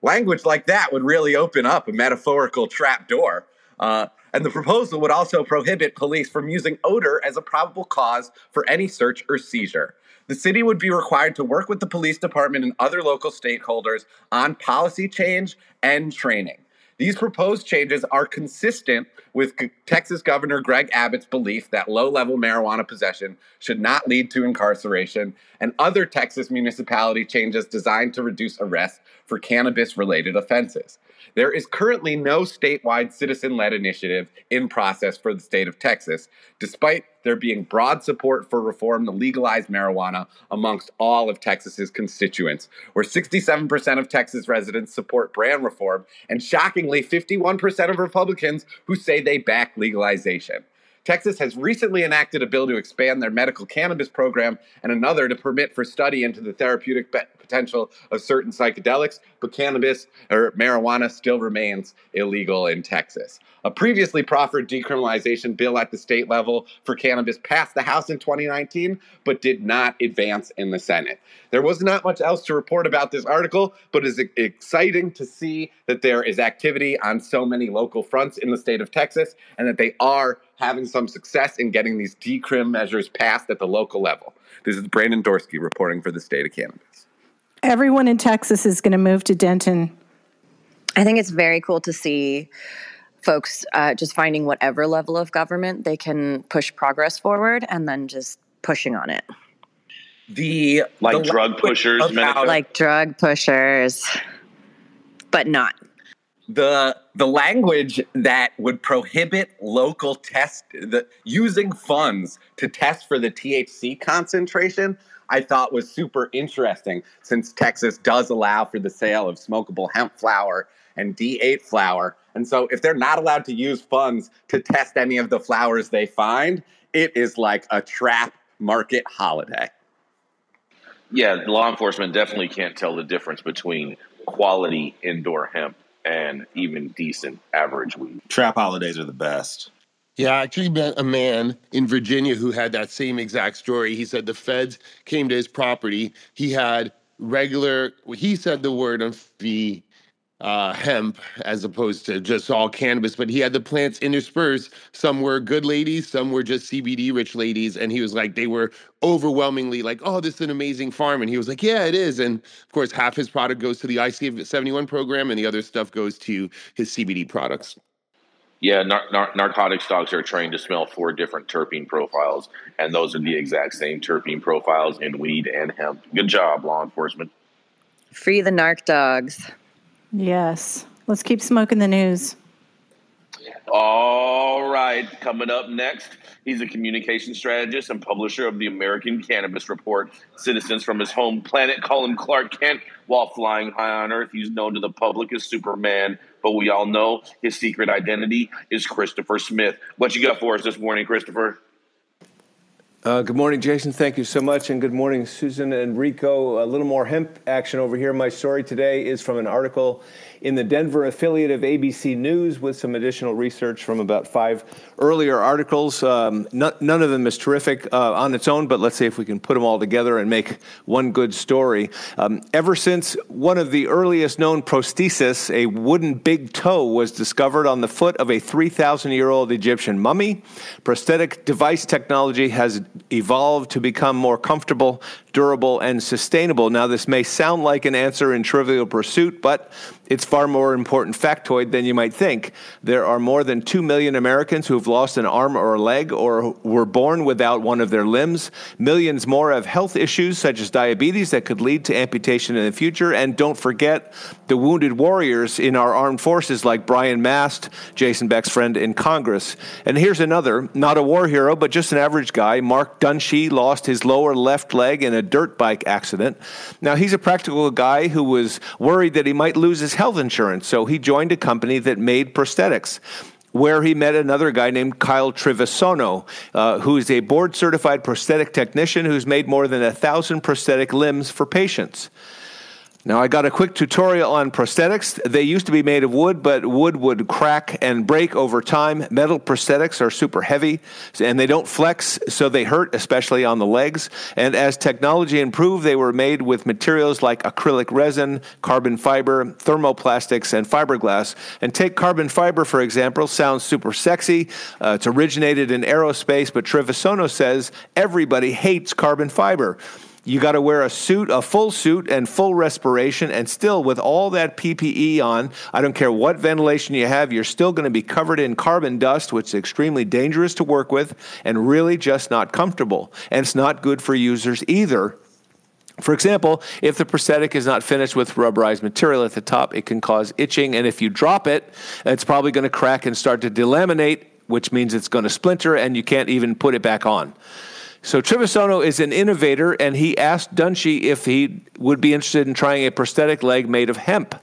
Language like that would really open up a metaphorical trap door. Uh, and the proposal would also prohibit police from using odor as a probable cause for any search or seizure. The city would be required to work with the police department and other local stakeholders on policy change and training. These proposed changes are consistent with Texas Governor Greg Abbott's belief that low level marijuana possession should not lead to incarceration and other Texas municipality changes designed to reduce arrests for cannabis related offenses. There is currently no statewide citizen led initiative in process for the state of Texas, despite there being broad support for reform to legalize marijuana amongst all of Texas's constituents, where 67% of Texas residents support brand reform, and shockingly, 51% of Republicans who say they back legalization. Texas has recently enacted a bill to expand their medical cannabis program and another to permit for study into the therapeutic potential of certain psychedelics, but cannabis or marijuana still remains illegal in Texas. A previously proffered decriminalization bill at the state level for cannabis passed the House in 2019, but did not advance in the Senate. There was not much else to report about this article, but it's exciting to see that there is activity on so many local fronts in the state of Texas and that they are having some success in getting these decrim measures passed at the local level. This is Brandon Dorsky reporting for the state of cannabis. Everyone in Texas is going to move to Denton. I think it's very cool to see folks uh, just finding whatever level of government they can push progress forward and then just pushing on it. The like the drug pushers, about, like drug pushers, but not the the language that would prohibit local test the using funds to test for the THC concentration I thought was super interesting since Texas does allow for the sale of smokable hemp flower and D8 flower. And so if they're not allowed to use funds to test any of the flowers they find, it is like a trap market holiday. Yeah, law enforcement definitely can't tell the difference between quality indoor hemp and even decent average weed. Trap holidays are the best. Yeah, I actually met a man in Virginia who had that same exact story. He said the feds came to his property. He had regular, he said the word on the uh, hemp as opposed to just all cannabis, but he had the plants interspersed. Some were good ladies, some were just CBD rich ladies. And he was like, they were overwhelmingly like, oh, this is an amazing farm. And he was like, yeah, it is. And of course, half his product goes to the IC 71 program and the other stuff goes to his CBD products. Yeah, nar- nar- narcotics dogs are trained to smell four different terpene profiles, and those are the exact same terpene profiles in weed and hemp. Good job, law enforcement. Free the narc dogs. Yes. Let's keep smoking the news. All right, coming up next, he's a communication strategist and publisher of the American Cannabis Report. Citizens from his home planet call him Clark Kent while flying high on Earth. He's known to the public as Superman, but we all know his secret identity is Christopher Smith. What you got for us this morning, Christopher? Uh, good morning, Jason. Thank you so much. And good morning, Susan and Rico. A little more hemp action over here. My story today is from an article in the Denver affiliate of ABC News with some additional research from about five earlier articles. Um, none, of them is terrific uh, on its own, but let's see if we can put them all together and make one good story. Um, ever since one of the earliest known prostheses, a wooden big toe, was discovered on the foot of a 3,000 year old Egyptian mummy, prosthetic device technology has evolved to become more comfortable, durable, and sustainable. Now, this may sound like an answer in Trivial Pursuit, but it's far more important factoid than you might think. There are more than 2 million Americans who have lost an arm or a leg or were born without one of their limbs. Millions more have health issues such as diabetes that could lead to amputation in the future. And don't forget the wounded warriors in our armed forces like Brian Mast, Jason Beck's friend in Congress. And here's another, not a war hero, but just an average guy. Mark Dunshee lost his lower left leg in a dirt bike accident. Now, he's a practical guy who was worried that he might lose his health insurance, so he joined a company that made prosthetics where he met another guy named Kyle Trivisono, uh, who's a board certified prosthetic technician who's made more than a thousand prosthetic limbs for patients. Now, I got a quick tutorial on prosthetics. They used to be made of wood, but wood would crack and break over time. Metal prosthetics are super heavy and they don't flex, so they hurt, especially on the legs. And as technology improved, they were made with materials like acrylic resin, carbon fiber, thermoplastics, and fiberglass. And take carbon fiber, for example, sounds super sexy. Uh, it's originated in aerospace, but Trivisono says everybody hates carbon fiber. You got to wear a suit, a full suit, and full respiration. And still, with all that PPE on, I don't care what ventilation you have, you're still going to be covered in carbon dust, which is extremely dangerous to work with and really just not comfortable. And it's not good for users either. For example, if the prosthetic is not finished with rubberized material at the top, it can cause itching. And if you drop it, it's probably going to crack and start to delaminate, which means it's going to splinter and you can't even put it back on. So Trivisono is an innovator, and he asked Dunshee if he would be interested in trying a prosthetic leg made of hemp.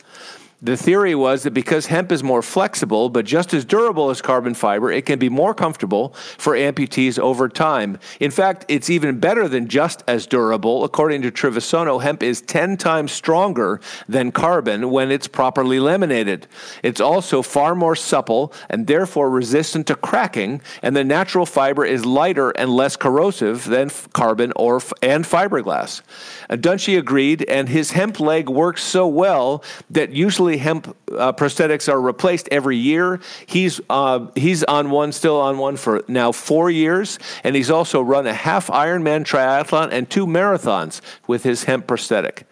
The theory was that because hemp is more flexible but just as durable as carbon fiber, it can be more comfortable for amputees over time. In fact, it's even better than just as durable. According to Trivisono, hemp is 10 times stronger than carbon when it's properly laminated. It's also far more supple and therefore resistant to cracking, and the natural fiber is lighter and less corrosive than carbon or and fiberglass. Uh, and Dunshee agreed, and his hemp leg works so well that usually hemp uh, prosthetics are replaced every year. He's uh, he's on one, still on one for now four years, and he's also run a half Ironman triathlon and two marathons with his hemp prosthetic.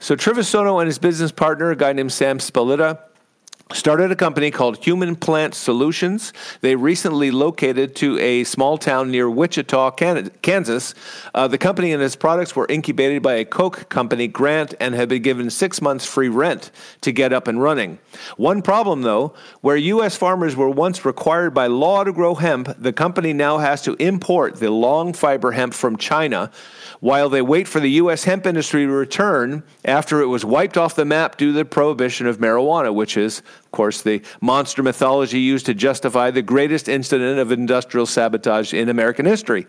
So Trivisono and his business partner, a guy named Sam Spalita, started a company called Human Plant Solutions. They recently located to a small town near Wichita, Kansas. Uh, the company and its products were incubated by a Koch company grant and have been given six months free rent to get up and running. One problem, though, where U.S. farmers were once required by law to grow hemp, the company now has to import the long fiber hemp from China while they wait for the U.S. hemp industry to return after it was wiped off the map due to the prohibition of marijuana, which is, of course, the monster mythology used to justify the greatest incident of industrial sabotage in American history.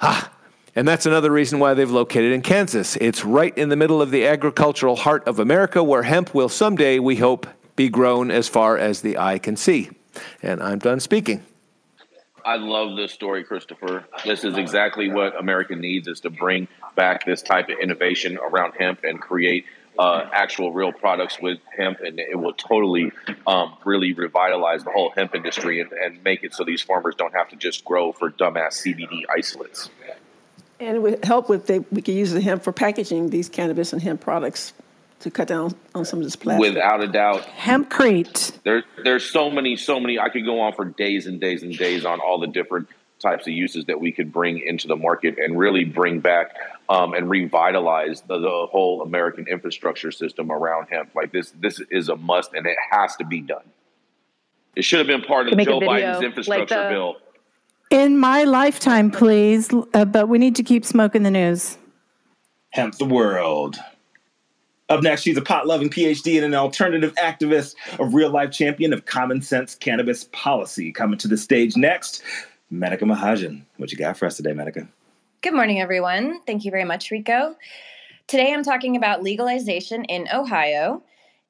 Ah, and that's another reason why they've located in Kansas. It's right in the middle of the agricultural heart of America where hemp will someday, we hope, be grown as far as the eye can see. And I'm done speaking. I love this story, Christopher. This is exactly what America needs is to bring back this type of innovation around hemp and create uh, actual real products with hemp, and it will totally um, really revitalize the whole hemp industry and, and make it so these farmers don't have to just grow for dumbass CBD isolates. And it would help with they, we could use the hemp for packaging these cannabis and hemp products to cut down on some of this plastic. Without a doubt, Hempcrete. there there's so many, so many. I could go on for days and days and days on all the different types of uses that we could bring into the market and really bring back um, and revitalize the, the whole American infrastructure system around hemp. Like this, this is a must, and it has to be done. It should have been part of make a Joe video, Biden's like infrastructure the- bill. In my lifetime, please. Uh, but we need to keep smoking the news. Hemp the world. Up next, she's a pot loving PhD and an alternative activist, a real life champion of common sense cannabis policy. Coming to the stage next, Menaka Mahajan. What you got for us today, Medika? Good morning, everyone. Thank you very much, Rico. Today I'm talking about legalization in Ohio,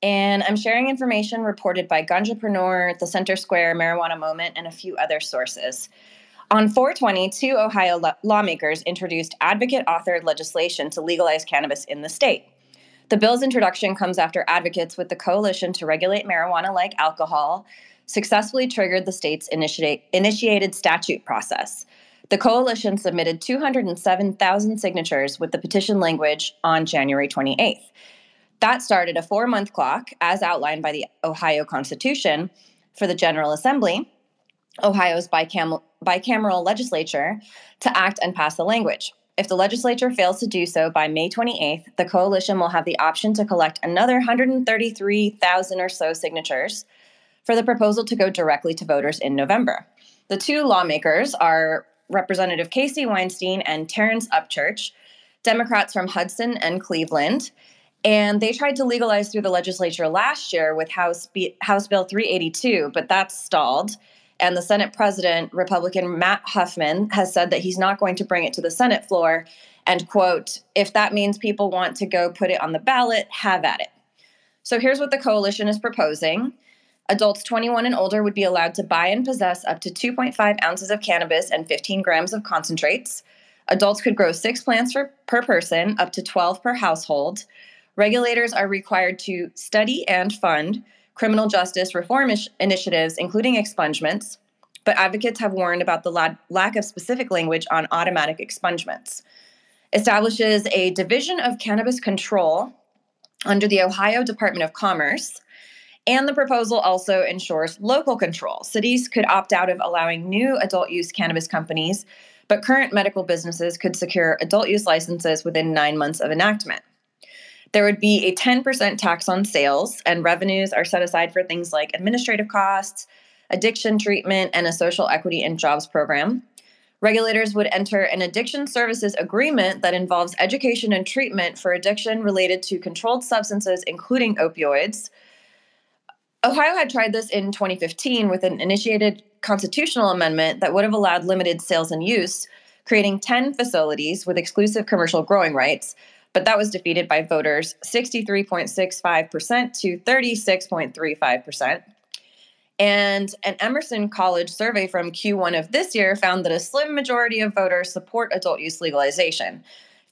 and I'm sharing information reported by Ganjapreneur, the Center Square Marijuana Moment, and a few other sources. On 420, two Ohio lo- lawmakers introduced advocate authored legislation to legalize cannabis in the state. The bill's introduction comes after advocates with the Coalition to Regulate Marijuana Like Alcohol successfully triggered the state's initiate, initiated statute process. The coalition submitted 207,000 signatures with the petition language on January 28th. That started a four month clock, as outlined by the Ohio Constitution, for the General Assembly, Ohio's bicam- bicameral legislature, to act and pass the language. If the legislature fails to do so by May 28th, the coalition will have the option to collect another 133,000 or so signatures for the proposal to go directly to voters in November. The two lawmakers are Representative Casey Weinstein and Terrence Upchurch, Democrats from Hudson and Cleveland. And they tried to legalize through the legislature last year with House, B- House Bill 382, but that's stalled. And the Senate President, Republican Matt Huffman, has said that he's not going to bring it to the Senate floor. And, quote, if that means people want to go put it on the ballot, have at it. So here's what the coalition is proposing. Adults 21 and older would be allowed to buy and possess up to 2.5 ounces of cannabis and 15 grams of concentrates. Adults could grow six plants for, per person, up to 12 per household. Regulators are required to study and fund criminal justice reform initiatives, including expungements, but advocates have warned about the la- lack of specific language on automatic expungements. Establishes a division of cannabis control under the Ohio Department of Commerce. And the proposal also ensures local control. Cities could opt out of allowing new adult use cannabis companies, but current medical businesses could secure adult use licenses within nine months of enactment. There would be a 10% tax on sales, and revenues are set aside for things like administrative costs, addiction treatment, and a social equity and jobs program. Regulators would enter an addiction services agreement that involves education and treatment for addiction related to controlled substances, including opioids. Ohio had tried this in 2015 with an initiated constitutional amendment that would have allowed limited sales and use, creating 10 facilities with exclusive commercial growing rights, but that was defeated by voters 63.65% to 36.35%. And an Emerson College survey from Q1 of this year found that a slim majority of voters support adult use legalization.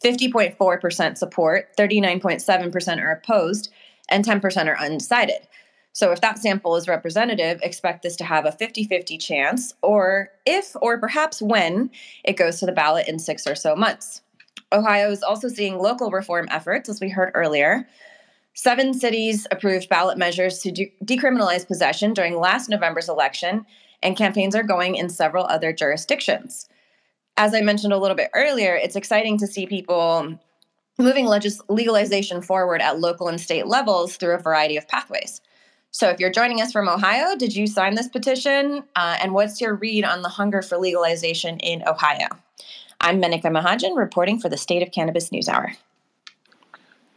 50.4% support, 39.7% are opposed, and 10% are undecided. So, if that sample is representative, expect this to have a 50 50 chance, or if or perhaps when it goes to the ballot in six or so months. Ohio is also seeing local reform efforts, as we heard earlier. Seven cities approved ballot measures to de- decriminalize possession during last November's election, and campaigns are going in several other jurisdictions. As I mentioned a little bit earlier, it's exciting to see people moving legis- legalization forward at local and state levels through a variety of pathways. So, if you're joining us from Ohio, did you sign this petition? Uh, and what's your read on the hunger for legalization in Ohio? I'm Menaka Mahajan reporting for the State of Cannabis News Hour.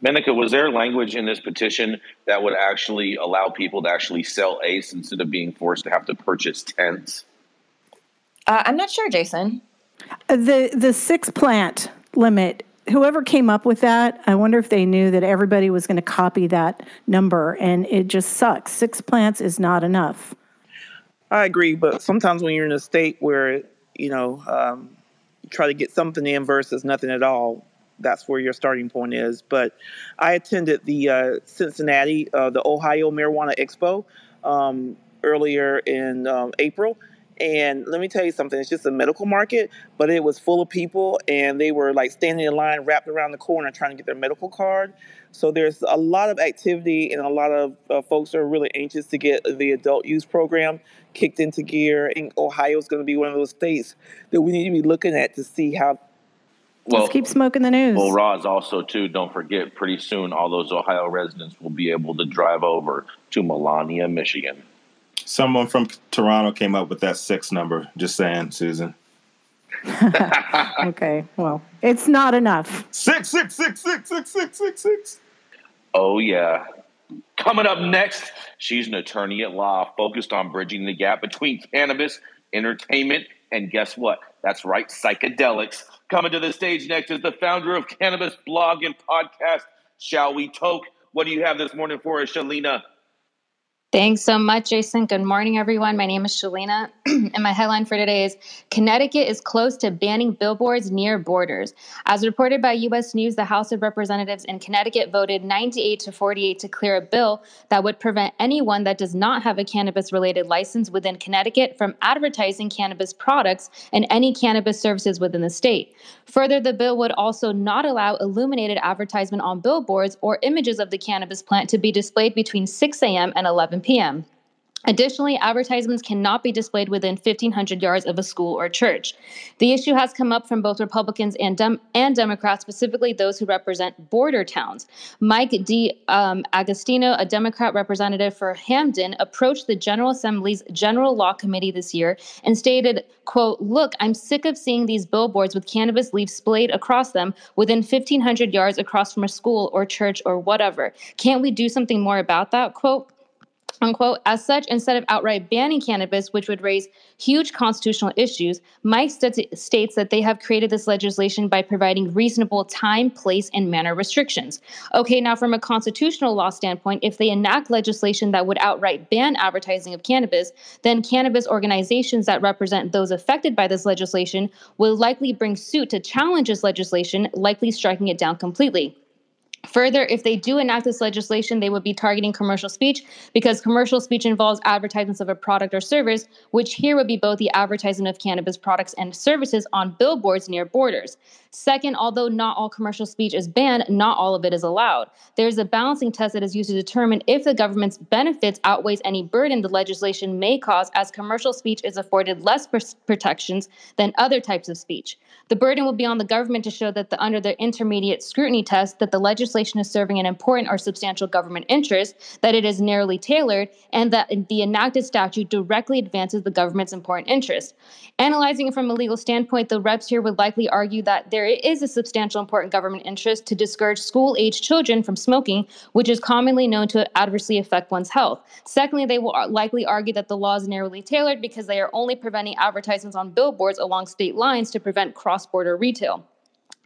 Menika, was there language in this petition that would actually allow people to actually sell ACE instead of being forced to have to purchase tents? Uh, I'm not sure, Jason. Uh, The the six plant limit. Whoever came up with that, I wonder if they knew that everybody was going to copy that number, and it just sucks. Six plants is not enough. I agree, but sometimes when you're in a state where you know um, you try to get something in versus nothing at all, that's where your starting point is. But I attended the uh, Cincinnati, uh, the Ohio Marijuana Expo um, earlier in um, April. And let me tell you something, it's just a medical market, but it was full of people and they were like standing in line wrapped around the corner trying to get their medical card. So there's a lot of activity and a lot of uh, folks are really anxious to get the adult use program kicked into gear. And Ohio is going to be one of those states that we need to be looking at to see how Well, Let's keep smoking the news. Well, Roz, also too, don't forget, pretty soon all those Ohio residents will be able to drive over to Milan, Michigan. Someone from Toronto came up with that six number. Just saying, Susan. okay, well, it's not enough. Six, six, six, six, six, six, six, six. Oh yeah. Coming up next, she's an attorney at law focused on bridging the gap between cannabis, entertainment, and guess what? That's right, psychedelics. Coming to the stage next is the founder of Cannabis Blog and Podcast, Shall We Toke. What do you have this morning for us, Shalina? Thanks so much, Jason. Good morning, everyone. My name is Shalina, and my headline for today is Connecticut is close to banning billboards near borders. As reported by U.S. News, the House of Representatives in Connecticut voted 98 to 48 to clear a bill that would prevent anyone that does not have a cannabis related license within Connecticut from advertising cannabis products and any cannabis services within the state. Further, the bill would also not allow illuminated advertisement on billboards or images of the cannabis plant to be displayed between 6 a.m. and 11 p.m. Additionally, advertisements cannot be displayed within 1,500 yards of a school or church. The issue has come up from both Republicans and, Dem- and Democrats, specifically those who represent border towns. Mike D. Um, Agostino, a Democrat representative for Hamden, approached the General Assembly's General Law Committee this year and stated, quote, look, I'm sick of seeing these billboards with cannabis leaves splayed across them within 1,500 yards across from a school or church or whatever. Can't we do something more about that, quote? Unquote. As such, instead of outright banning cannabis, which would raise huge constitutional issues, Mike st- states that they have created this legislation by providing reasonable time, place, and manner restrictions. Okay, now from a constitutional law standpoint, if they enact legislation that would outright ban advertising of cannabis, then cannabis organizations that represent those affected by this legislation will likely bring suit to challenge this legislation, likely striking it down completely. Further, if they do enact this legislation, they would be targeting commercial speech because commercial speech involves advertisements of a product or service, which here would be both the advertisement of cannabis products and services on billboards near borders. Second, although not all commercial speech is banned, not all of it is allowed. There's a balancing test that is used to determine if the government's benefits outweighs any burden the legislation may cause, as commercial speech is afforded less pr- protections than other types of speech. The burden will be on the government to show that the, under the intermediate scrutiny test that the legislation is serving an important or substantial government interest, that it is narrowly tailored, and that the enacted statute directly advances the government's important interest. Analyzing it from a legal standpoint, the reps here would likely argue that there is a substantial important government interest to discourage school age children from smoking, which is commonly known to adversely affect one's health. Secondly, they will likely argue that the law is narrowly tailored because they are only preventing advertisements on billboards along state lines to prevent cross border retail.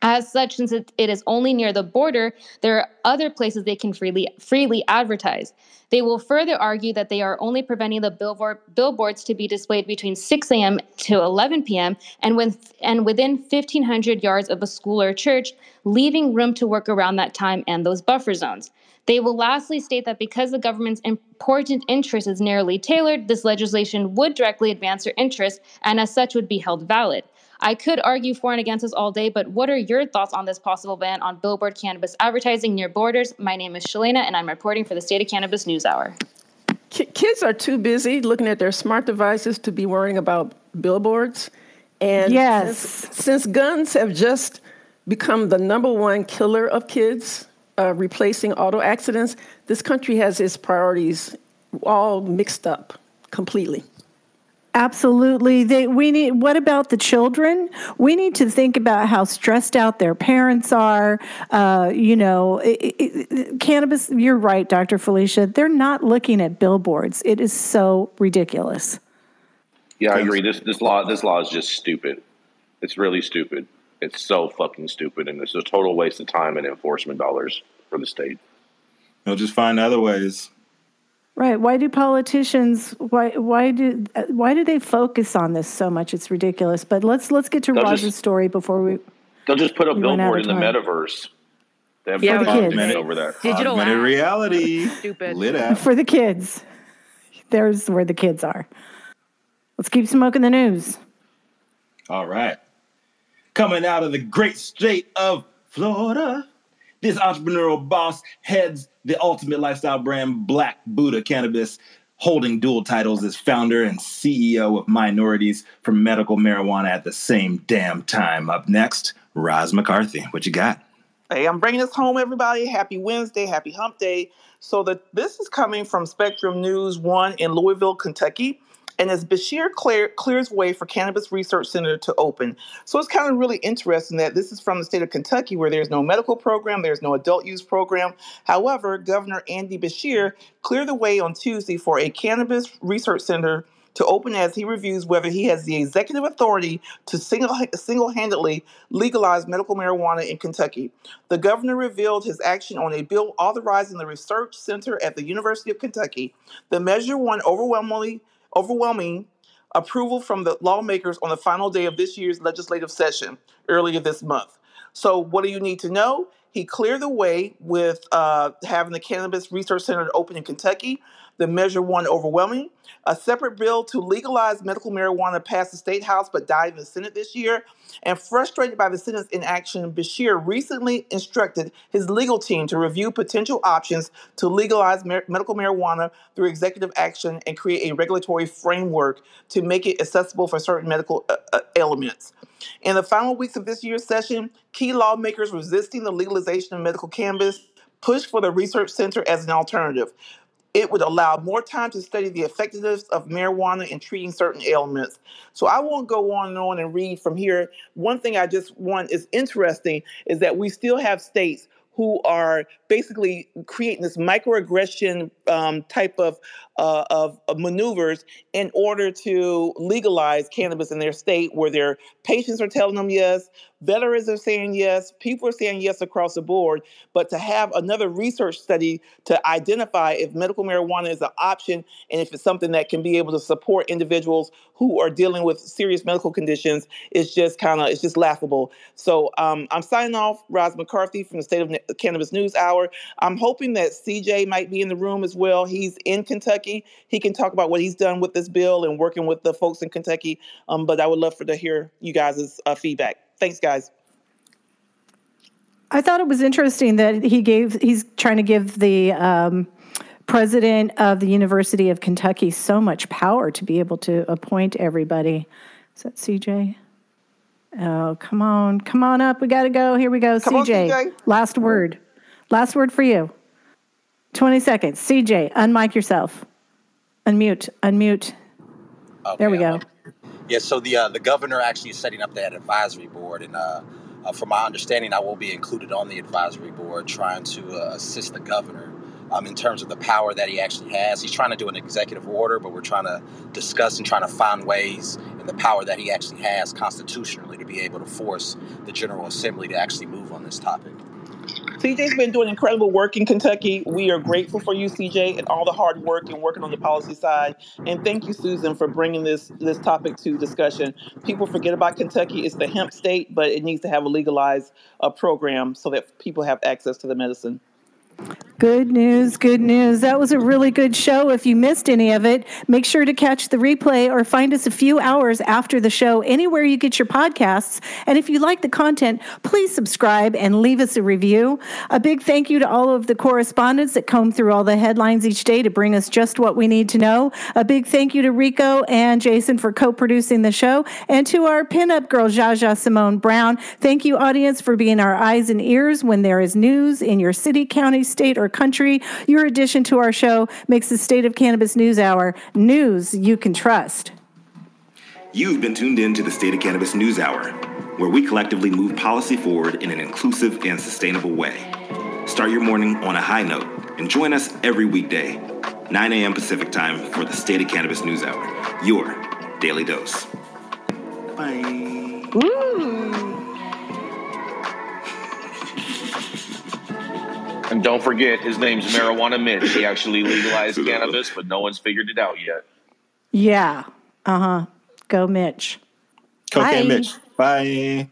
As such, since it, is only near the border, there are other places they can freely freely advertise. They will further argue that they are only preventing the billboard, billboards to be displayed between 6 a.m. to 11 p.m. and with and within 1,500 yards of a school or church, leaving room to work around that time and those buffer zones. They will lastly state that because the government's important interest is narrowly tailored, this legislation would directly advance their interests and as such would be held valid. I could argue for and against this all day, but what are your thoughts on this possible ban on billboard cannabis advertising near borders? My name is Shalina, and I'm reporting for the State of Cannabis News Hour. Kids are too busy looking at their smart devices to be worrying about billboards. And yes. since, since guns have just become the number one killer of kids, uh, replacing auto accidents, this country has its priorities all mixed up completely. Absolutely. They, we need, what about the children? We need to think about how stressed out their parents are. Uh, you know, it, it, cannabis, you're right, Dr. Felicia. They're not looking at billboards. It is so ridiculous. Yeah, I agree. This this law this law is just stupid. It's really stupid. It's so fucking stupid, and it's a total waste of time and enforcement dollars for the state. They'll just find other ways. Right. Why do politicians why why do why do they focus on this so much? It's ridiculous. But let's let's get to They'll Roz's just- story before we They'll just put a You went out billboard in the metaverse. They have Yeah, yeah, For the kids. over there. Digital Augmented app. reality. Stupid. Lit up. For the kids. There's where the kids are. Let's keep smoking the news. All right. Coming out of the great state of Florida, this entrepreneurial boss heads the ultimate lifestyle brand Black Buddha Cannabis, holding dual titles as founder and CEO of minorities for medical marijuana at the same damn time. Up next, Roz McCarthy. What you got? Hey, I'm bringing this home, everybody. Happy Wednesday, happy hump day. So the, this is coming from Spectrum News 1 in Louisville, Kentucky. And as Beshear clear, clears way for Cannabis Research Center to open. So it's kind of really interesting that this is from the state of Kentucky where there's no medical program, there's no adult use program. However, Governor Andy Beshear cleared the way on Tuesday for a Cannabis Research Center to open as he reviews whether he has the executive authority to single, single-handedly legalize medical marijuana in Kentucky. The governor revealed his action on a bill authorizing the research center at the University of Kentucky. The measure won overwhelmingly overwhelming approval from the lawmakers on the final day of this year's legislative session earlier this month. So, what do you need to know? He cleared the way with uh, having the Cannabis Research Center open in Kentucky. The measure won overwhelming. A separate bill to legalize medical marijuana passed the state house but died in the Senate this year. And frustrated by the Senate's inaction, Beshear recently instructed his legal team to review potential options to legalize mar- medical marijuana through executive action and create a regulatory framework to make it accessible for certain medical uh, uh. In the final weeks of this year's session, key lawmakers resisting the legalization of medical cannabis pushed for the research center as an alternative. It would allow more time to study the effectiveness of marijuana in treating certain ailments. So I won't go on and on and read from here. One thing I just want is interesting is that we still have states who are basically creating this microaggression um, type of, uh, of of maneuvers in order to legalize cannabis in their state, where their patients are telling them yes, veterans are saying yes, people are saying yes across the board. But to have another research study to identify if medical marijuana is an option and if it's something that can be able to support individuals who are dealing with serious medical conditions is just kind of it's just laughable. So um, I'm signing off, Roz McCarthy from the State of Cannabis News Hour. I'm hoping that CJ might be in the room as well. He's in Kentucky. He can talk about what he's done with this bill and working with the folks in Kentucky. Um, but I would love for to hear you guys' uh, feedback. Thanks, guys. I thought it was interesting that he gave, he's trying to give the um, president of the University of Kentucky so much power to be able to appoint everybody. Is that CJ? Oh, come on, come on up. We got to go. Here we go. Come on, CJ, CJ. last word. Last word for you. 20 seconds. CJ, unmic yourself. Unmute, unmute. there we go. Yeah, so the uh, the governor actually is setting up that advisory board, and uh, uh, from my understanding, I will be included on the advisory board, trying to uh, assist the governor um, in terms of the power that he actually has. He's trying to do an executive order, but we're trying to discuss and trying to find ways and the power that he actually has constitutionally to be able to force the General Assembly to actually move on this topic. CJ's been doing incredible work in Kentucky. We are grateful for you, CJ, and all the hard work and working on the policy side. And thank you, Susan, for bringing this this topic to discussion. People forget about Kentucky; it's the hemp state, but it needs to have a legalized uh, program so that people have access to the medicine. Good news, good news. That was a really good show. If you missed any of it, make sure to catch the replay or find us a few hours after the show anywhere you get your podcasts. And if you like the content, please subscribe and leave us a review. A big thank you to all of the correspondents that comb through all the headlines each day to bring us just what we need to know. A big thank you to Rico and Jason for co producing the show, and to our pinup girl, Jaja Simone Brown. Thank you, audience, for being our eyes and ears when there is news in your city, county, state, or country. Your addition to our show makes the State of Cannabis News Hour news you can trust. You've been tuned in to the State of Cannabis News Hour, where we collectively move policy forward in an inclusive and sustainable way. Start your morning on a high note and join us every weekday, 9 a.m. Pacific time, for the State of Cannabis News Hour, your daily dose. And don't forget, his name's Marijuana Mitch. He actually legalized cannabis, but no one's figured it out yet. Yeah. Uh huh. Go, Mitch. Cocaine Bye. Mitch. Bye.